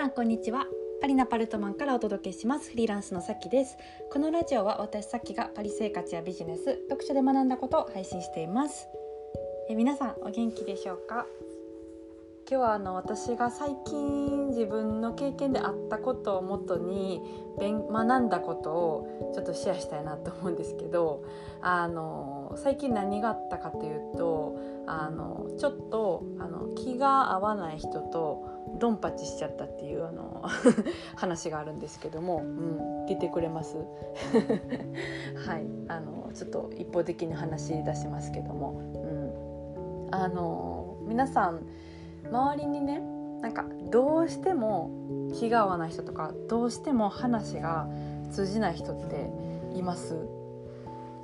さんこんにちは。パリナパルトマンからお届けします。フリーランスのさきです。このラジオは私さっきがパリ生活やビジネス読書で学んだことを配信しています。え皆さんお元気でしょうか？今日はあの私が最近自分の経験であったことをもとに学んだことをちょっとシェアしたいなと思うんですけどあの最近何があったかというとあのちょっとあの気が合わない人とドンパチしちゃったっていうあの 話があるんですけども、うん、聞いてくれます？はいあのちょっと一方的に話し出しますけども、うん、あの皆さん周りにねなんかどうしても気が合わない人とかどうしても話が通じない人っています？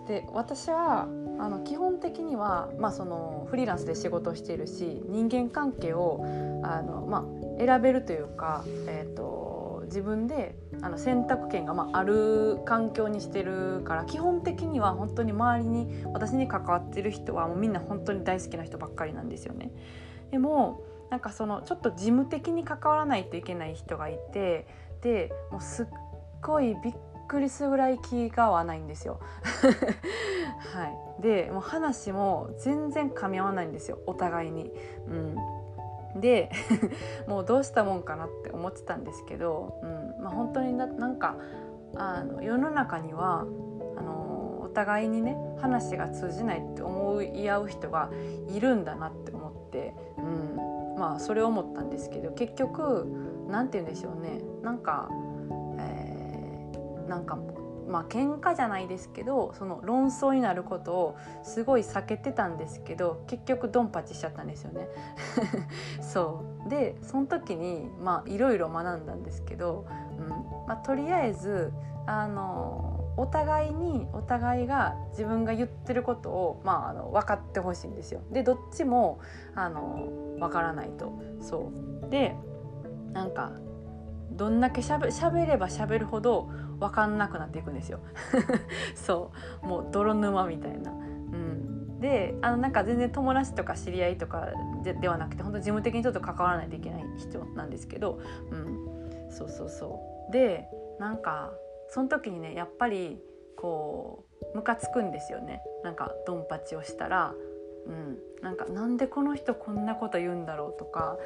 で私はあの基本的には、まあ、そのフリーランスで仕事をしているし人間関係をあの、まあ、選べるというか、えーと、自分であの選択権が、まあ、ある環境にしてるから基本的には本当に周りに私に関わってる人はもうみんな本当に大好きな人ばっかりなんですよね。でもなんかそのちょっと事務的に関わらないといけない人がいてでもうすっごいびっくりするぐらい気が合わないんですよ。はい、でもう話も全然噛み合わないんですよ。お互いに。うん、で もうどうしたもんかなって思ってたんですけど、うん。まあ、本当にななんかあの世の中にはあのお互いにね話が通じないって思い合う人がいるんだなって思って、うん、まあそれを思ったんですけど結局何て言うんでしょうね。なんかなんかまあ喧嘩じゃないですけどその論争になることをすごい避けてたんですけど結局ドンパチしちゃったんですよね。そうでその時にまあいろいろ学んだんですけど、うんまあ、とりあえずあのお互いにお互いが自分が言ってることを、まあ、あの分かってほしいんですよ。でどっちもあの分からないと。そうでなんかどんだけしゃべしゃべればしゃべるほど分かんなくなっていくんですよ。そう。もう泥沼みたいな。うん、であのなんか全然友達とか知り合いとかでではなくて本当事務的にちょっと関わらないといけない人なんですけど、うん、そうそうそう。でなんかその時にねやっぱりこうムカつくんですよね。なんかドンパチをしたら。うん、なんかなんでこの人こんなこと言うんだろうとか、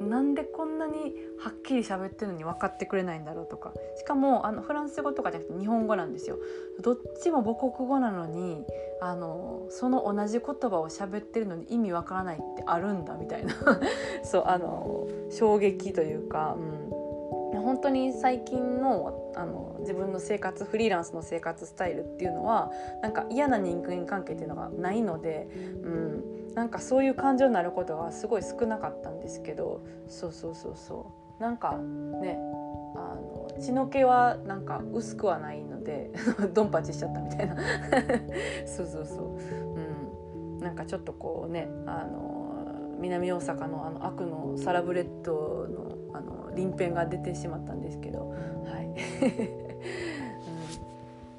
うん、なんでこんなにはっきり喋ってるのに分かってくれないんだろうとか。しかもあのフランス語とかじゃなくて日本語なんですよ。どっちも母国語なのにあのその同じ言葉を喋ってるのに意味わからないってあるんだみたいな。そうあの衝撃というか、うん、本当に最近のあの自分の生活フリーランスの生活スタイルっていうのはなんか嫌な人間関係っていうのがないので、うん、なんかそういう感情になることがすごい少なかったんですけどそうそうそうそう。なんかねあの血の気はなんか薄くはないので ドンパチしちゃったみたいな。そうそうそう、うん、なんかちょっとこうねあの南大阪のあの悪のサラブレッドのあの鱗片が出てしまったんですけど、はい。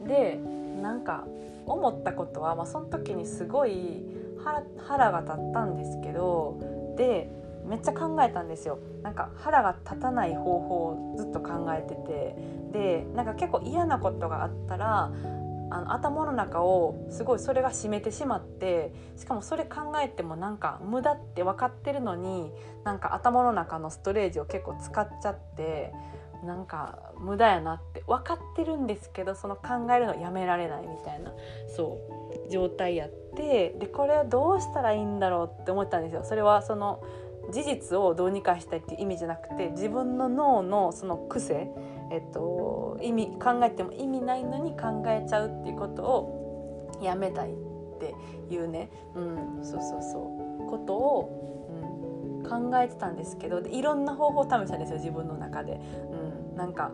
うん、でなんか思ったことは、まあ、その時にすごい腹腹が立ったんですけどでめっちゃ考えたんですよ。なんか腹が立たない方法をずっと考えててでなんか結構嫌なことがあったらあの頭の中をすごいそれが占めてしまってしかもそれ考えてもなんか無駄って分かってるのになんか頭の中のストレージを結構使っちゃってなんか無駄やなって分かってるんですけどその考えるのやめられないみたいなそう状態やってでこれはどうしたらいいんだろうって思ったんですよ。それはその事実をどうにかしたいっていう意味じゃなくて自分の脳のその癖えっと、意味考えても意味ないのに考えちゃうっていうことをやめたいっていうね、うん、そうそうそうことを、うん、考えてたんですけどいろんな方法を試したんですよ自分の中で。うん、なんか、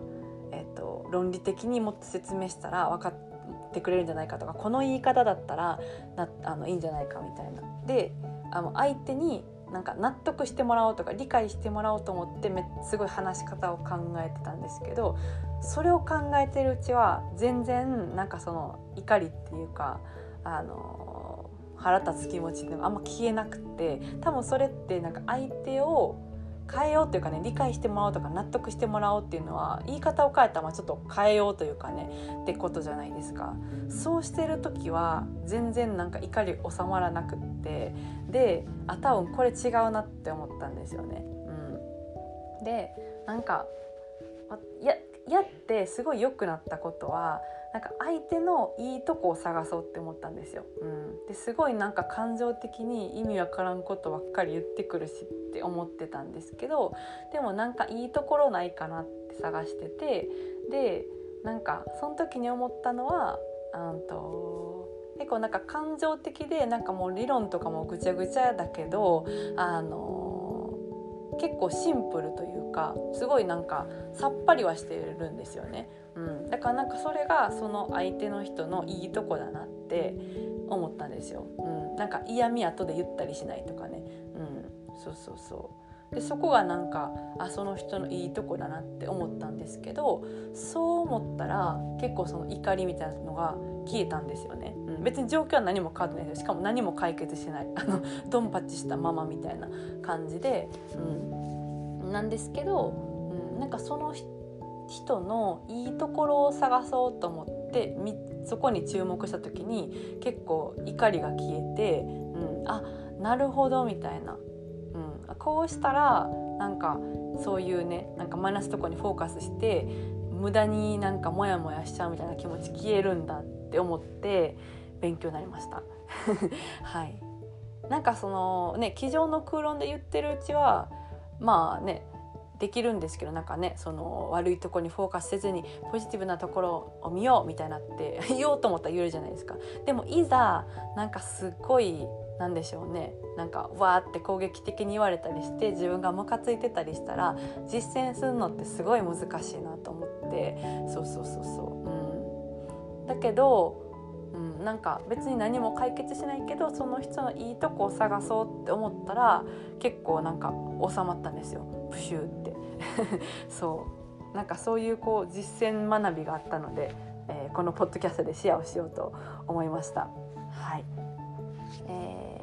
えっと、論理的にもっと説明したら分かってくれるんじゃないかとかこの言い方だったらなあのいいんじゃないかみたいな。であの相手になんか納得してもらおうとか理解してもらおうと思ってめすごい話し方を考えてたんですけどそれを考えてるうちは全然なんかその怒りっていうかあの腹立つ気持ちっていうのがあんま消えなくて多分それってなんか相手を変えようっていうかね理解してもらおうとか納得してもらおうっていうのは言い方を変えたらちょっと変えようというかねってことじゃないですかそうしてる時は全然なんか怒り収まらなくってであ多分これ違うなって思ったんですよね。うん、でなんかややってすごい良くなったことはなんか相手のいいとこを探そうって思ったんですよ。うん、ですごいなんか感情的に意味わからんことばっかり言ってくるしって思ってたんですけどでもなんかいいところないかなって探しててでなんかその時に思ったのはうんと結構なんか感情的でなんかもう理論とかもぐちゃぐちゃだけどあの結構シンプルというかすごいなんかさっぱりはしてるんですよね。うん、だからなんかそれがその相手の人のいいとこだなって思ったんですよ。うん、なんか嫌味後で言ったりしないとかね。うん、そうそうそうでそこがなんかあその人のいいとこだなって思ったんですけどそう思ったら結構その怒りみたいなのが消えたんですよね、うん、別に状況は何も変わってないですしかも何も解決しない。あのドンパチしたままみたいな感じで、うん、なんですけど、うん、なんかその人のいいところを探そうと思ってそこに注目した時に結構怒りが消えて、うん、あなるほどみたいな、こうしたらなんかそういうねなんかマイナスとこにフォーカスして無駄になんかモヤモヤしちゃうみたいな気持ち消えるんだって思って勉強になりました。はいなんかそのね机上の空論で言ってるうちはまあねできるんですけどなんかねその悪いとこにフォーカスせずにポジティブなところを見ようみたいなって 言おうと思ったら言えるじゃないですか。でもいざなんかすっごいなんでしょうね。なんかわーって攻撃的に言われたりして自分がムカついてたりしたら実践するのってすごい難しいなと思って。そうそうそうそう。うん、だけどうん、なんか別に何も解決しないけどその人のいいとこを探そうって思ったら結構なんか収まったんですよ。プシューって。そう。なんかそういうこう実践学びがあったので、えー、このポッドキャストでシェアをしようと思いました。はい。え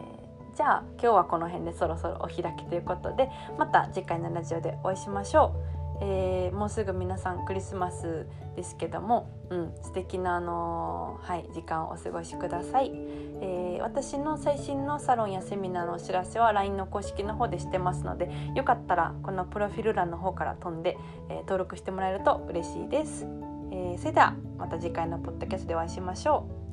ー、じゃあ今日はこの辺でそろそろお開きということでまた次回のラジオでお会いしましょう。えー、もうすぐ皆さんクリスマスですけども、うん、素敵なあのー、はい、時間をお過ごしください、えー、私の最新のサロンやセミナーのお知らせは LINE の公式の方でしてますのでよかったらこのプロフィール欄の方から飛んで、え登録してもらえると嬉しいです、えそれではまた次回のポッドキャストでお会いしましょう。